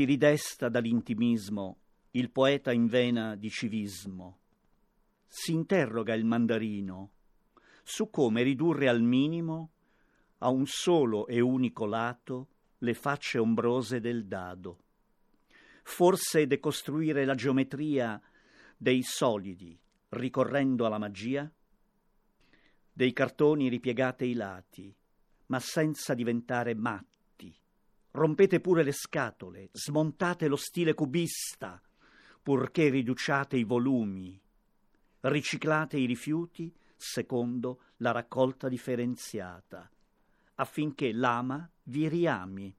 Si ridesta dall'intimismo il poeta in vena di civismo. Si interroga il mandarino su come ridurre al minimo a un solo e unico lato le facce ombrose del dado. Forse decostruire la geometria dei solidi, ricorrendo alla magia? Dei cartoni ripiegate i lati, ma senza diventare matti. Rompete pure le scatole, smontate lo stile cubista, purché riduciate i volumi. Riciclate i rifiuti secondo la raccolta differenziata, affinché l'ama vi riami